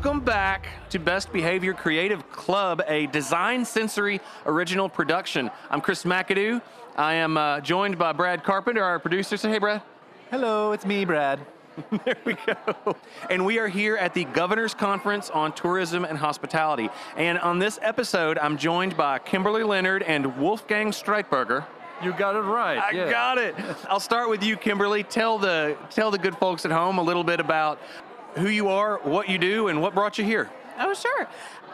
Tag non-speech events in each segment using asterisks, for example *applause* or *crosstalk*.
Welcome back to Best Behavior Creative Club, a design sensory original production. I'm Chris McAdoo. I am uh, joined by Brad Carpenter, our producer. Say hey, Brad. Hello, it's me, Brad. *laughs* there we go. And we are here at the Governor's Conference on Tourism and Hospitality. And on this episode, I'm joined by Kimberly Leonard and Wolfgang Streitberger. You got it right. I yeah. got it. I'll start with you, Kimberly. Tell the tell the good folks at home a little bit about who you are, what you do, and what brought you here. Oh, sure.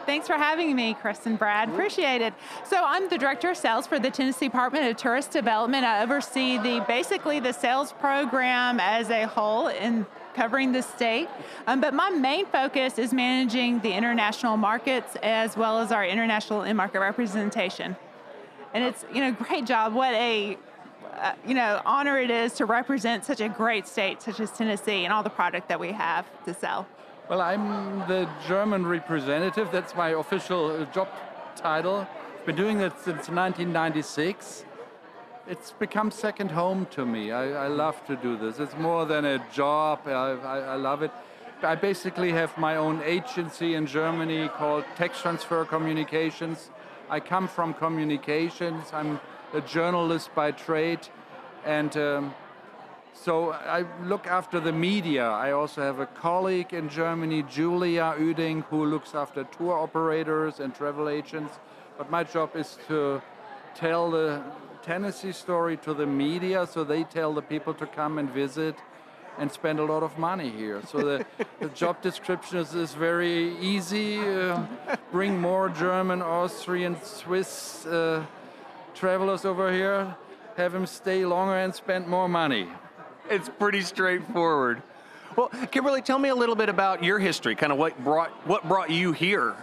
Thanks for having me, Chris and Brad. Appreciate it. So I'm the director of sales for the Tennessee Department of Tourist Development. I oversee the basically the sales program as a whole in covering the state. Um, but my main focus is managing the international markets as well as our international in-market representation. And it's you know great job. What a uh, you know honor it is to represent such a great state such as Tennessee and all the product that we have to sell. Well, I'm the German representative. That's my official uh, job title. Been doing it since 1996. It's become second home to me. I, I love to do this. It's more than a job. I, I, I love it. I basically have my own agency in Germany called Tech Transfer Communications. I come from communications. I'm a journalist by trade, and um, so I look after the media. I also have a colleague in Germany, Julia Ueding, who looks after tour operators and travel agents. But my job is to tell the Tennessee story to the media so they tell the people to come and visit and spend a lot of money here. So the, *laughs* the job description is, is very easy. Uh, bring more German, Austrian, Swiss uh, travelers over here, have them stay longer and spend more money. It's pretty straightforward. Well, Kimberly, tell me a little bit about your history, kind of what brought what brought you here,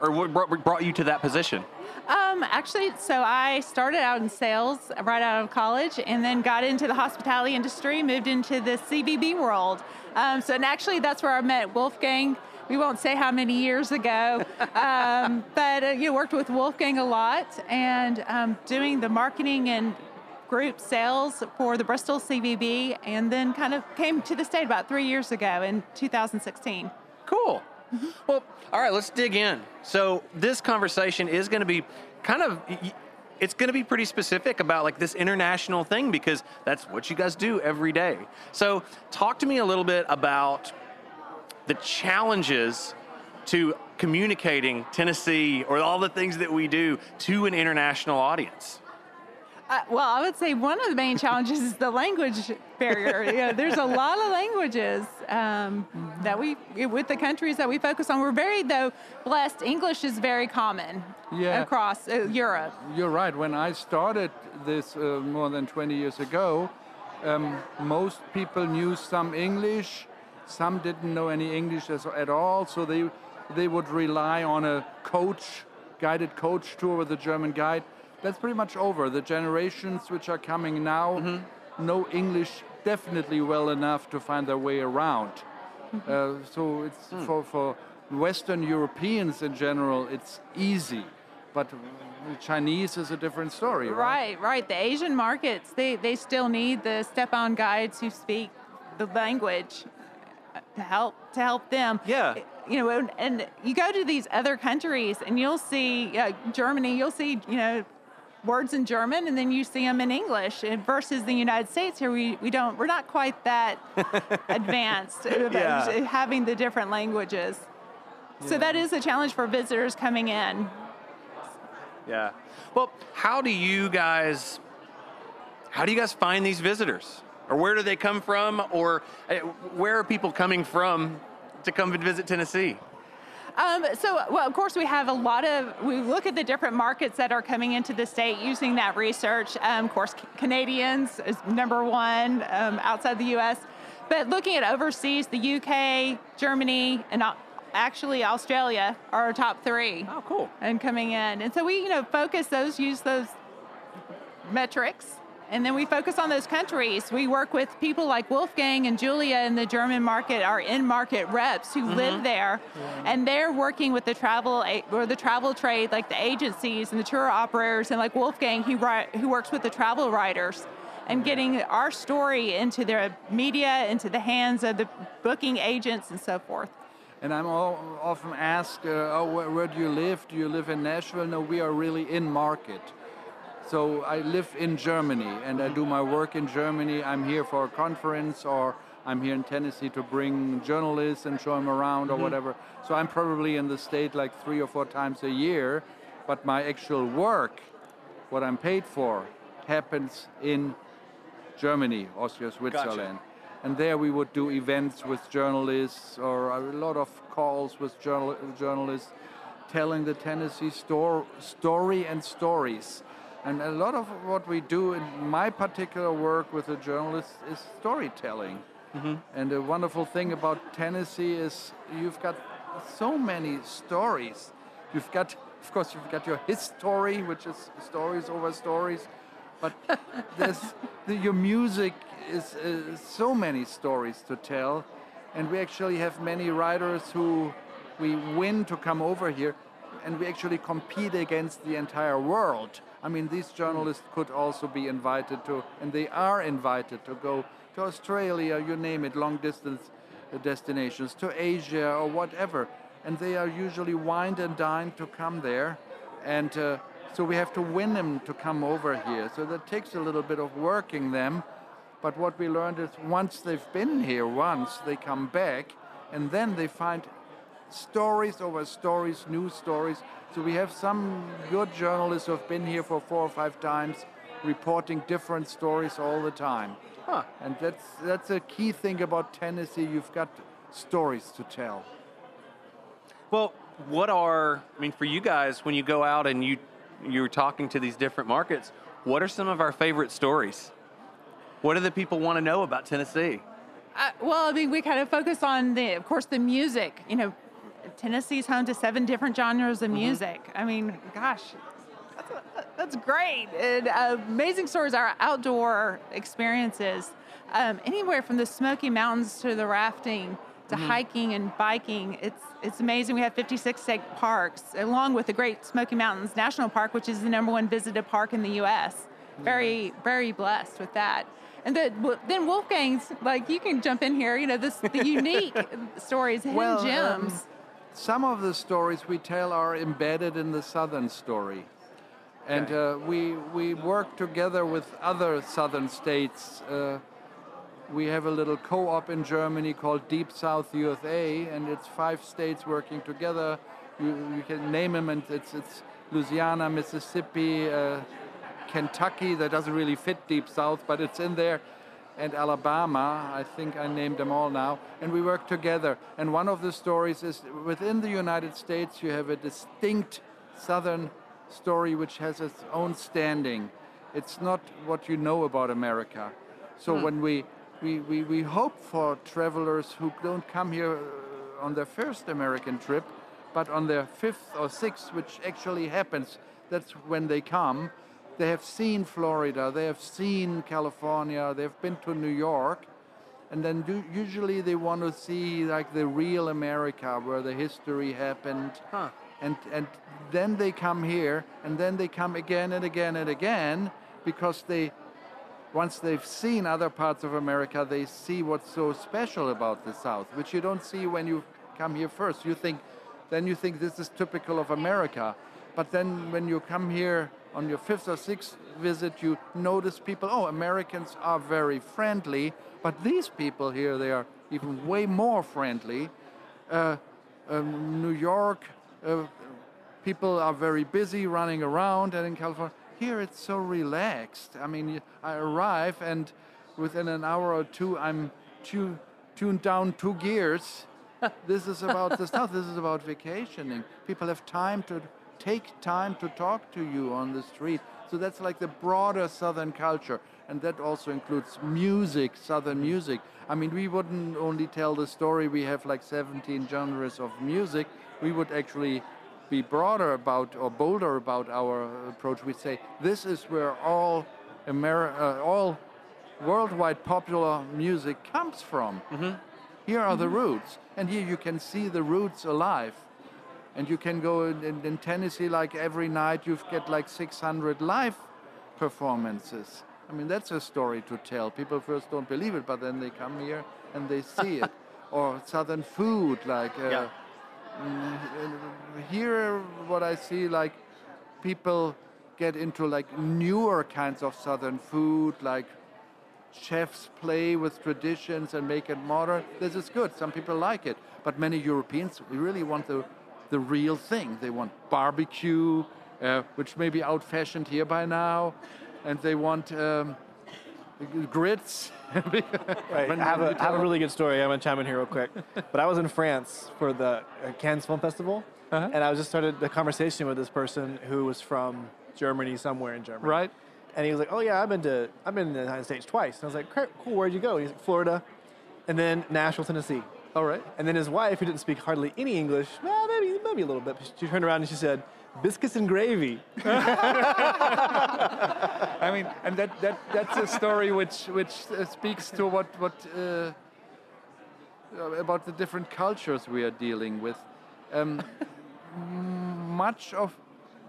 or what brought, brought you to that position. Um, actually, so I started out in sales right out of college, and then got into the hospitality industry, moved into the CVB world. Um, so, and actually, that's where I met Wolfgang. We won't say how many years ago, um, but uh, you worked with Wolfgang a lot, and um, doing the marketing and group sales for the Bristol CVB, and then kind of came to the state about three years ago in 2016. Cool. Well, all right, let's dig in. So this conversation is going to be kind of it's going to be pretty specific about like this international thing because that's what you guys do every day. So talk to me a little bit about the challenges to communicating Tennessee or all the things that we do to an international audience. Uh, well, I would say one of the main challenges is the language barrier. you know, there's a lot of languages um, that we, with the countries that we focus on, we're very, though, blessed. English is very common yeah. across uh, Europe. You're right. When I started this uh, more than 20 years ago, um, most people knew some English, some didn't know any English as, at all, so they, they would rely on a coach, guided coach tour with a German guide that's pretty much over. The generations which are coming now mm-hmm. know English definitely well enough to find their way around. Mm-hmm. Uh, so it's mm. for, for Western Europeans in general, it's easy. But Chinese is a different story, right? Right, right. The Asian markets, they, they still need the step-on guides who speak the language to help to help them. Yeah. You know, and you go to these other countries, and you'll see uh, Germany. You'll see, you know, words in German and then you see them in English. versus the United States, here we, we don't, we're not quite that *laughs* advanced yeah. having the different languages. Yeah. So that is a challenge for visitors coming in. Yeah. Well, how do you guys, how do you guys find these visitors? Or where do they come from? Or eh, where are people coming from to come and visit Tennessee? Um, so, well, of course, we have a lot of, we look at the different markets that are coming into the state using that research. Um, of course, Canadians is number one um, outside the US. But looking at overseas, the UK, Germany, and actually Australia are our top three. Oh, cool. And coming in. And so we, you know, focus those, use those metrics and then we focus on those countries. We work with people like Wolfgang and Julia in the German market, our in-market reps who mm-hmm. live there, yeah. and they're working with the travel or the travel trade, like the agencies and the tour operators, and like Wolfgang, who who works with the travel writers, and getting our story into their media, into the hands of the booking agents, and so forth. And I'm all, often asked, uh, oh, where, where do you live? Do you live in Nashville? No, we are really in market. So I live in Germany and I do my work in Germany. I'm here for a conference or I'm here in Tennessee to bring journalists and show them around or mm-hmm. whatever. So I'm probably in the state like three or four times a year, but my actual work, what I'm paid for, happens in Germany, Austria, Switzerland. And there we would do events with journalists or a lot of calls with journal- journalists telling the Tennessee story and stories. And a lot of what we do in my particular work with the journalists is storytelling. And the wonderful thing about Tennessee is you've got so many stories. You've got, of course, you've got your history, which is stories over stories, but *laughs* there's the, your music is uh, so many stories to tell, and we actually have many writers who we win to come over here, and we actually compete against the entire world. I mean, these journalists could also be invited to, and they are invited to go to Australia, you name it, long distance uh, destinations, to Asia or whatever, and they are usually wined and dined to come there, and. Uh, so we have to win them to come over here. So that takes a little bit of working them. But what we learned is once they've been here once, they come back and then they find stories over stories, new stories. So we have some good journalists who have been here for four or five times reporting different stories all the time. Huh. And that's that's a key thing about Tennessee. You've got stories to tell. Well, what are I mean for you guys when you go out and you you're talking to these different markets? What are some of our favorite stories? What do the people want to know about Tennessee? Uh, well, I mean, we kind of focus on the, of course, the music. You know, Tennessee's home to seven different genres of music. I mean, gosh, that's, that's great. And uh, amazing stories. are outdoor experiences, um, anywhere from the Smoky Mountains to the rafting to hiking and biking. It's it's amazing. We have 56 state parks, along with the Great Smoky Mountains National Park, which is the number one visited park in the U.S. Very very blessed with that. And the, then Wolfgang's like you can jump in here. You know this the *laughs* unique stories, hidden Well, um, gems. Some of the stories we tell are embedded in the Southern story. And uh, we, we work together with other Southern states. Uh, we have a little co op in Germany called Deep South USA, and it's five states working together. You, you can name them, and it's, it's Louisiana, Mississippi, uh, Kentucky, that doesn't really fit Deep South, but it's in there, and Alabama. I think I named them all now. And we work together. And one of the stories is within the United States, you have a distinct Southern story which has its own standing. It's not what you know about America. So when we, we, we, we hope for travelers who don't come here uh, on their first American trip, but on their fifth or sixth, which actually happens, that's when they come. They have seen Florida, they have seen California, they've been to New York, and then do, usually they want to see like the real America where the history happened. Huh. And, and then they come here, and then they come again and again and again because they, once they've seen other parts of America, they see what's so special about the South, which you don't see when you come here first. You think, then you think this is typical of America. But then when you come here on your fifth or sixth visit, you notice people, oh, Americans are very friendly, but these people here, they are even way more friendly. Uh, um, New York, uh, people are very busy running around, and in California, here it's so relaxed. I mean, I arrive, and within an hour or two, I'm tu- tuned down two gears. *laughs* this is about the stuff. This is about vacationing. People have time to take time to talk to you on the street. So that's like the broader Southern culture, and that also includes music, Southern music. I mean, we wouldn't only tell the story. We have like 17 genres of music. We would actually be broader about or bolder about our approach. We'd say this is where all Ameri- uh, all worldwide popular music comes from. Here are the roots, and here you can see the roots alive. And you can go in, in, Tennessee like every night. You get like 600 live performances. I mean, that's a story to tell. People first don't believe it, but then they come here and they see it. *laughs* or Southern food, like uh, Yeah. Mm, here, what I see, like people get into like newer kinds of southern food, like chefs play with traditions and make it modern. This is good. Some people like it, but many Europeans we really want the the real thing. They want barbecue, uh, which may be out-fashioned here by now, and they want um, grits. *laughs* right. I have, a, have a really good story. I'm going to chime in here real quick. but I was in France for the uh, Cannes Film Festival, uh-huh. and I was just started the conversation with this person who was from Germany, somewhere in Germany. Right. And he was like, "Oh yeah, I've been to I've been in the United States twice." And I was like, "Cool, where'd you go?" And he's like, "Florida, and then Nashville, Tennessee." All right. And then his wife, who didn't speak hardly any English, well, maybe maybe a little bit, she turned around and she said, "Biscuits and gravy." *laughs* I mean, and that, that that's a story which which uh, speaks to what what uh, about the different cultures we are dealing with. Um, *laughs* much of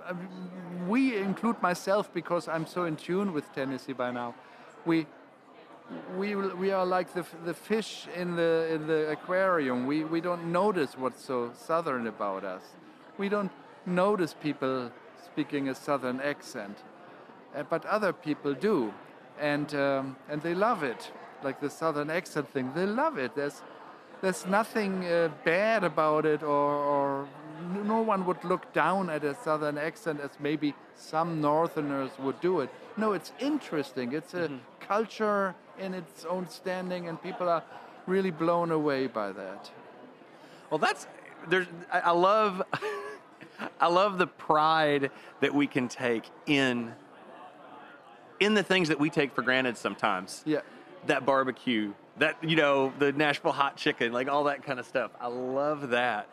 uh, we include myself because I'm so in tune with Tennessee by now. We we we are like the the fish in the in the aquarium. We we don't notice what's so southern about us. We don't notice people speaking a southern accent, uh, but other people do, and um, and they love it. Like the southern accent thing, they love it. There's there's nothing uh, bad about it, or, or no one would look down at a southern accent as maybe some northerners would do it. No, it's interesting. It's a mm-hmm. culture in its own standing, and people are really blown away by that. Well, that's there's. I, I love. *laughs* I love the pride that we can take in in the things that we take for granted sometimes. Yeah. That barbecue, that you know, the Nashville hot chicken, like all that kind of stuff. I love that.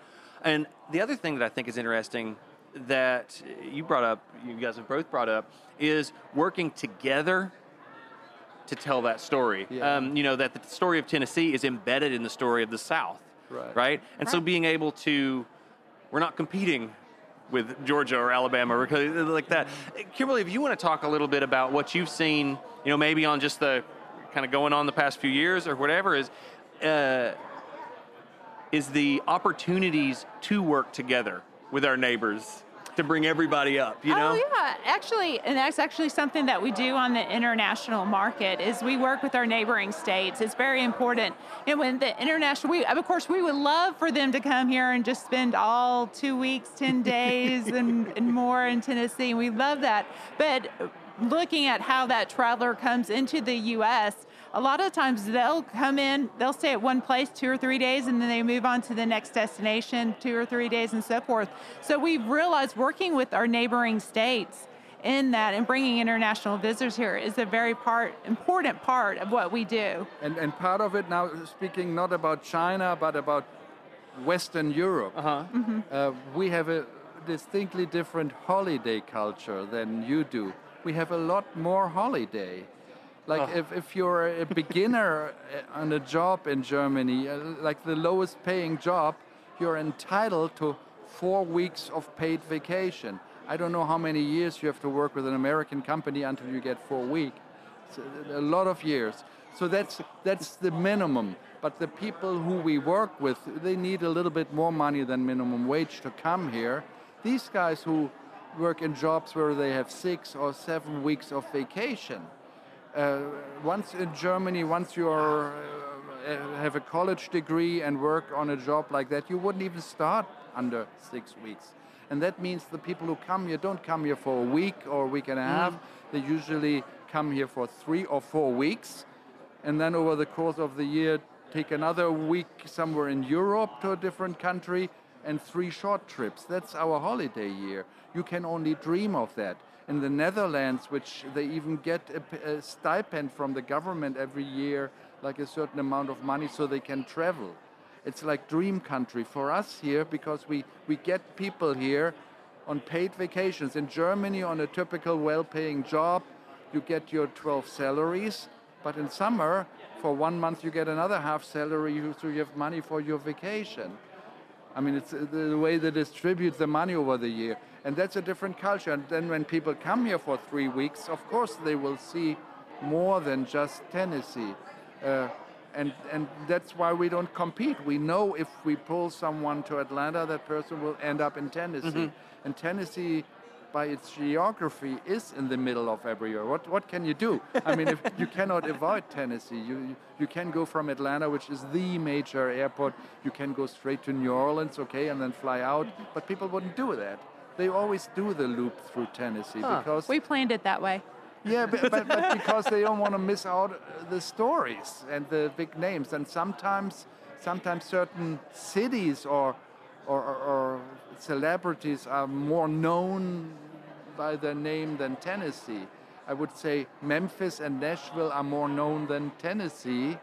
And the other thing that I think is interesting that you brought up, you guys have both brought up, is working together to tell that story. Yeah. Um, you know, that the story of Tennessee is embedded in the story of the South. Right. Right? And right. so being able to, we're not competing with Georgia or Alabama or like that. Kimberly, if you want to talk a little bit about what you've seen, you know, maybe on just the kind of going on the past few years or whatever, is uh, is the opportunities to work together with our neighbors to bring everybody up, you know? Oh yeah, actually, and that's actually something that we do on the international market is we work with our neighboring states. It's very important. And when the international, we of course we would love for them to come here and just spend all two weeks, ten *laughs* days, and, and more in Tennessee. We love that, but looking at how that traveler comes into the U.S a lot of times they'll come in, they'll stay at one place two or three days, and then they move on to the next destination two or three days and so forth. So we've realized working with our neighboring states in that and bringing international visitors here is a very part important part of what we do. And, and part of it now, speaking not about China, but about Western Europe, uh-huh. mm-hmm. uh, we have a distinctly different holiday culture than you do. We have a lot more holiday. Like oh. if, if you're a beginner on a job in Germany, uh, like the lowest paying job, you're entitled to four weeks of paid vacation. I don't know how many years you have to work with an American company until you get four weeks. a lot of years. So that's that's the minimum. But the people who we work with, they need a little bit more money than minimum wage to come here. These guys who work in jobs where they have six or seven weeks of vacation, uh, once in Germany, once you are, uh, have a college degree and work on a job like that, you wouldn't even start under six weeks. And that means the people who come here don't come here for a week or a week and a half. Mm. They usually come here for three or four weeks. And then over the course of the year, take another week somewhere in Europe to a different country and three short trips. That's our holiday year. You can only dream of that in the Netherlands, which they even get a, a stipend from the government every year, like a certain amount of money, so they can travel. It's like dream country for us here because we, we get people here on paid vacations. In Germany, on a typical well paying job, you get your 12 salaries, but in summer, for one month, you get another half salary, so you have money for your vacation. I mean, it's the way they distribute the money over the year. And that's a different culture. And then when people come here for three weeks, of course they will see more than just Tennessee. Uh, and and that's why we don't compete. We know if we pull someone to Atlanta, that person will end up in Tennessee. And Tennessee, by its geography, is in the middle of everywhere. What what can you do? I mean, if you cannot *laughs* avoid Tennessee, you- you can go from Atlanta, which is the major airport. You can go straight to New Orleans, okay, and then fly out. But people wouldn't do that. They always do the loop through Tennessee because We planned it that way. yeah, but, but, but *laughs* because they don't want to miss out the stories and the big names, and sometimes, sometimes certain cities or, or, or, or celebrities are more known by their name than Tennessee. I would say Memphis and Nashville are more known than Tennessee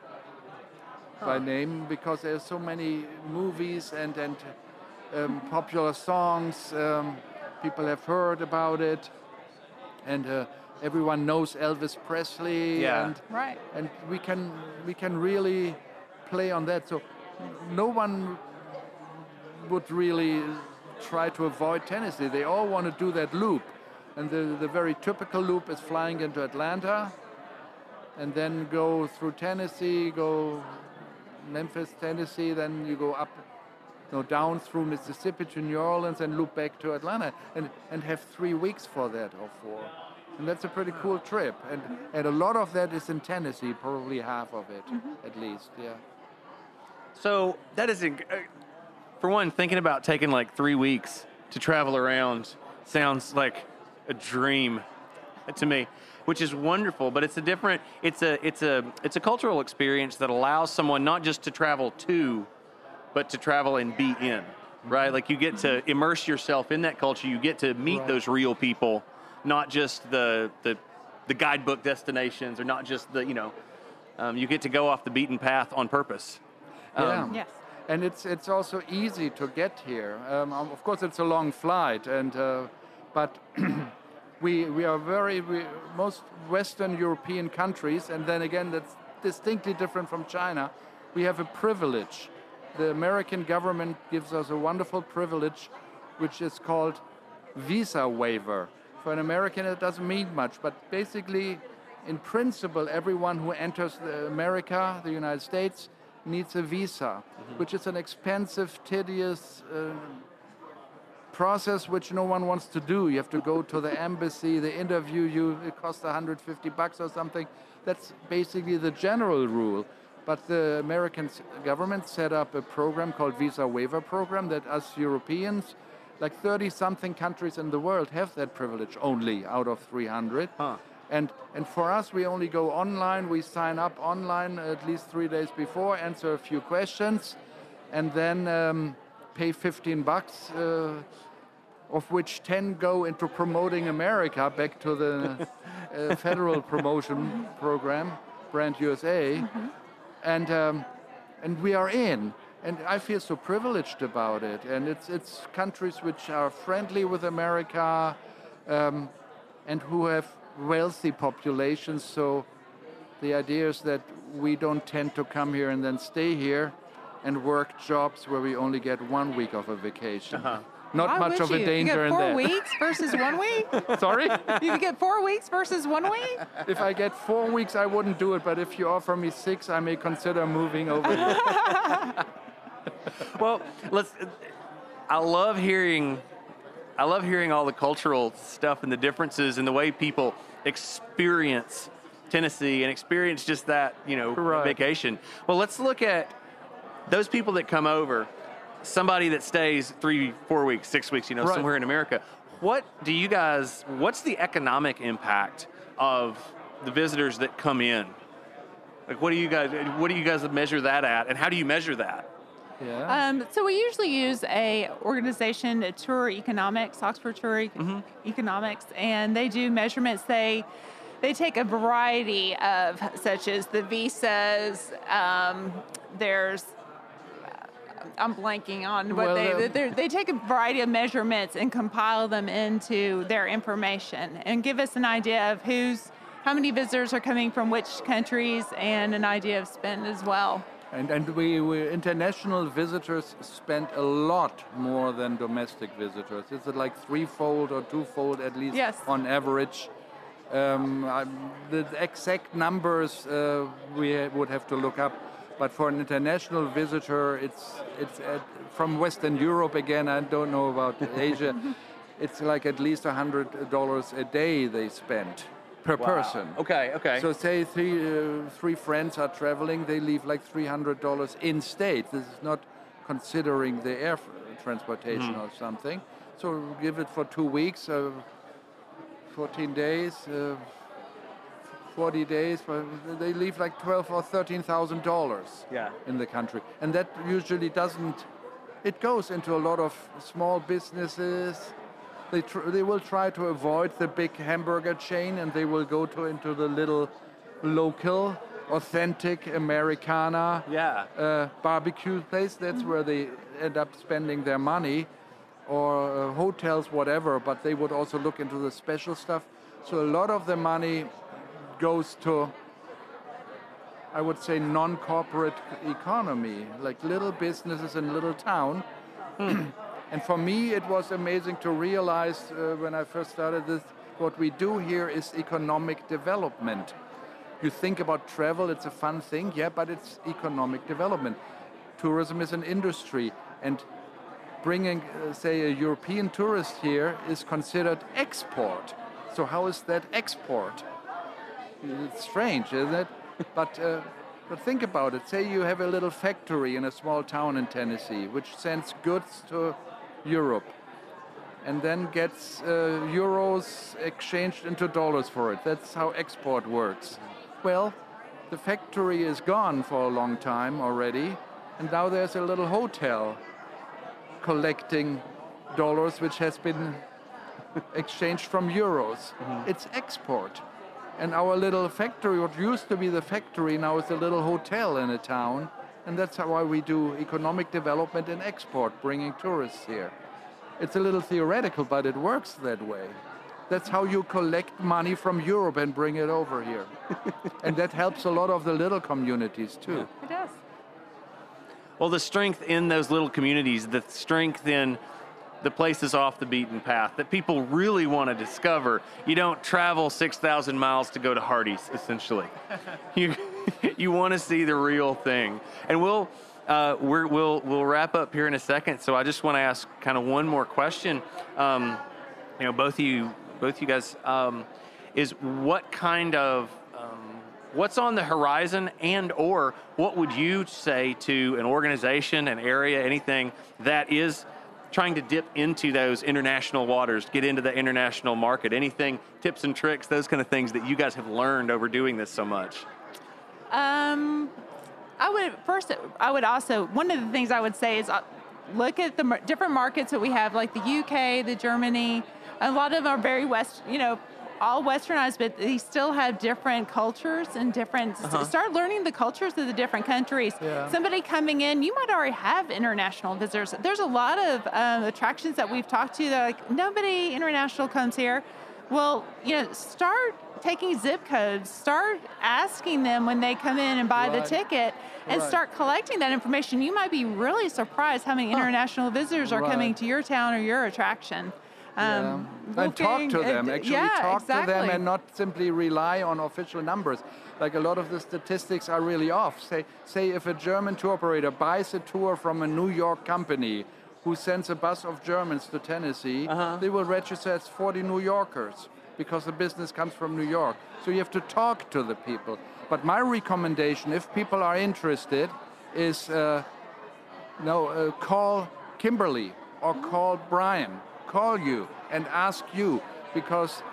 by name because there's so many movies and and um, popular songs. Um, people have heard about it, and uh, everyone knows Elvis Presley. Yeah. And, Right. and we can we can really play on that. So no one would really try to avoid Tennessee. They all want to do that loop, and the the very typical loop is flying into Atlanta, and then go through Tennessee, go Memphis, Tennessee, then you go up, no, down through Mississippi to New Orleans and loop back to Atlanta and, and have three weeks for that or four. And that's a pretty cool trip. And, and a lot of that is in Tennessee, probably half of it at least, yeah. So that is, inc- uh, for one, thinking about taking like three weeks to travel around sounds like a dream to me, which is wonderful. But it's a different, it's a, it's a, it's a cultural experience that allows someone not just to travel to, but to travel and be in, right? Like you get to immerse yourself in that culture. You get to meet Right. those real people, not just the the, the guidebook destinations, or not just the, you know, um, you get to go off the beaten path on purpose. yeah. Yes. And it's it's also easy to get here. Um, um, of course, it's a long flight, and uh, but *clears throat* we we are very we, most Western European countries, and then again that's distinctly different from China. We have a privilege. The American government gives us a wonderful privilege, which is called visa waiver. For an American, it doesn't mean much, but basically, in principle, everyone who enters the America, the United States, needs a visa, which is an expensive, tedious uh, process which no one wants to do. You have to go to the embassy, they interview you, it costs 150 bucks or something. That's basically the general rule. But the American government set up a program called Visa Waiver Program that us Europeans, like 30 something countries in the world, have that privilege only out of 300. Huh. And, and for us, we only go online. We sign up online at least three days before, answer a few questions, and then um, pay 15 bucks, uh, of which 10 go into promoting America back to the *laughs* uh, federal promotion program, Brand USA. And, um, and we are in. And I feel so privileged about it. And it's, it's countries which are friendly with America um, and who have wealthy populations. So the idea is that we don't tend to come here and then stay here and work jobs where we only get one week of a vacation. Not Why much would of a you? danger you get in four weeks versus one *laughs* week. Sorry? You could get four weeks versus one week. if I get four weeks, I wouldn't do it. But if you offer me six, I may consider moving over here. *laughs* well, let's. I love hearing. I love hearing all the cultural stuff and the differences and the way people experience Tennessee and experience just that, you know, Right. vacation. Well, let's look at those people that come over. Somebody that stays three, four weeks, six weeks, you know, Right. somewhere in America. What do you guys? What's the economic impact of the visitors that come in? Like, what do you guys? What do you guys measure that at, and how do you measure that? Yeah. Um, so we usually use a organization, a Tour Economics, Oxford Tour E- Economics, and they do measurements. They they take a variety of, such as the visas. Um, there's I'm blanking on what Well, they they they take a variety of measurements and compile them into their information and give us an idea of who's how many visitors are coming from which countries and an idea of spend as well. And, and we, we international visitors spend a lot more than domestic visitors. Is it like threefold or twofold at least Yes. on average? Um, I'm- the exact numbers uh, we would have to look up. But for an international visitor, it's it's at, from Western Europe again. I don't know about *laughs* Asia. It's like at least hundred dollars a day they spend per Wow. person. Okay, okay. So say three uh, three friends are traveling, they leave like three hundred dollars in state. This is not considering the air transportation Hmm. or something. So give it for two weeks, uh, fourteen days, uh, forty days. but They leave like twelve or thirteen thousand dollars Yeah. in the country, and that usually doesn't. It goes into a lot of small businesses. They tr- they will try to avoid the big hamburger chain, and they will go to into the little local, authentic Americana yeah. uh, barbecue place. That's where they end up spending their money, or uh, hotels, whatever. But they would also look into the special stuff. So a lot of the money goes to, I would say, non-corporate economy, like little businesses in little town. *clears throat* and for me, it was amazing to realize uh, when I first started this. What we do here is economic development you think about travel, it's a fun thing, yeah, but it's economic development. Tourism is an industry, and bringing, uh, say, a European tourist here is considered export. So, how is that export? It's strange, isn't it? but, uh, but think about it. Say you have a little factory in a small town in Tennessee which sends goods to Europe and then gets uh, euros exchanged into dollars for it. That's how export works. Well, the factory is gone for a long time already, and now there's a little hotel collecting dollars which has been *laughs* exchanged from euros. It's export. And our little factory, what used to be the factory, now is a little hotel in a town. And that's how why we do economic development and export, bringing tourists here. It's a little theoretical, but it works that way. That's how you collect money from Europe and bring it over here. *laughs* and that helps a lot of the little communities too. It does. Well, the strength in those little communities, the strength in the places off the beaten path that people really want to discover. You don't travel 6,000 miles to go to Hardee's, essentially. *laughs* you you want to see the real thing. And we'll, uh, we're, we'll, we'll wrap up here in a second. So I just want to ask kind of one more question. Um, you know, both of you, both you guys, um, is what kind of um, what's on the horizon and or what would you say to an organization an area anything that is trying to dip into those international waters get into the international market anything tips and tricks those kind of things that you guys have learned over doing this so much Um, I would first. I would also one of the things I would say is uh, look at the different markets that we have, like the UK, the Germany. A lot of them are very west. You know, all westernized, but they still have different cultures and different. s- Start learning the cultures of the different countries. Yeah. Somebody coming in, you might already have international visitors. There's a lot of um, attractions that we've talked to that are like nobody international comes here. Well, you know, start taking zip codes. Start asking them when they come in and buy the ticket, and Right. start collecting that information. You might be really surprised how many international visitors are coming to your town or your attraction. Um, and talk to them. Actually, yeah, talk to them and not simply rely on official numbers. Like a lot of the statistics are really off. Say, say if a German tour operator buys a tour from a New York company who sends a bus of Germans to Tennessee, they will register as 40 New Yorkers because the business comes from New York. So you have to talk to the people. But my recommendation, if people are interested, is uh, no, uh, call Kimberly or call Brian. Call you and ask you because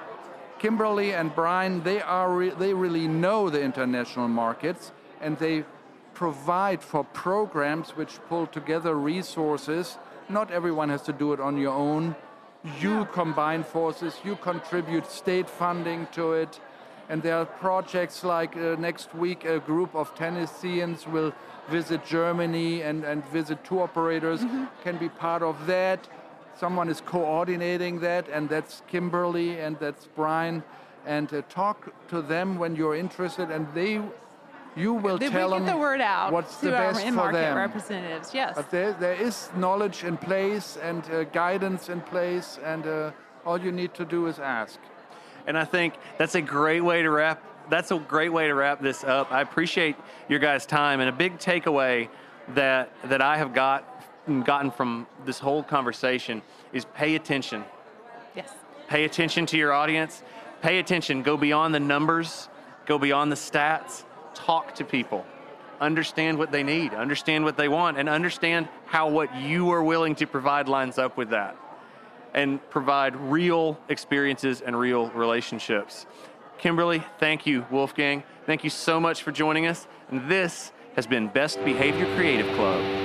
Kimberly and Brian, they are re- they really know the international markets and they provide for programs which pull together resources. Not everyone has to do it on your own. You combine forces, you contribute state funding to it. And there are projects like uh, next week, a group of Tennesseans will visit Germany and, and visit tour operators, can be part of that. Someone is coordinating that, and that's Kimberly and that's Brian. And uh, talk to them when you're interested, and they, you will Did tell we get them the word out what's to the our best for in-market them. representatives? Yes. But there, there is knowledge in place and uh, guidance in place, and uh, all you need to do is ask. And I think that's a great way to wrap that's a great way to wrap this up. I appreciate your guys' time and a big takeaway that that I have got gotten from this whole conversation is pay attention. Yes. Pay attention to your audience. Pay attention. Go beyond the numbers. Go beyond the stats. Talk to people. Understand what they need. Understand what they want, and understand how what you are willing to provide lines up with that and provide real experiences and real relationships. Kimberly, thank you. Wolfgang, thank you so much for joining us. And this has been Best Behavior Creative Club.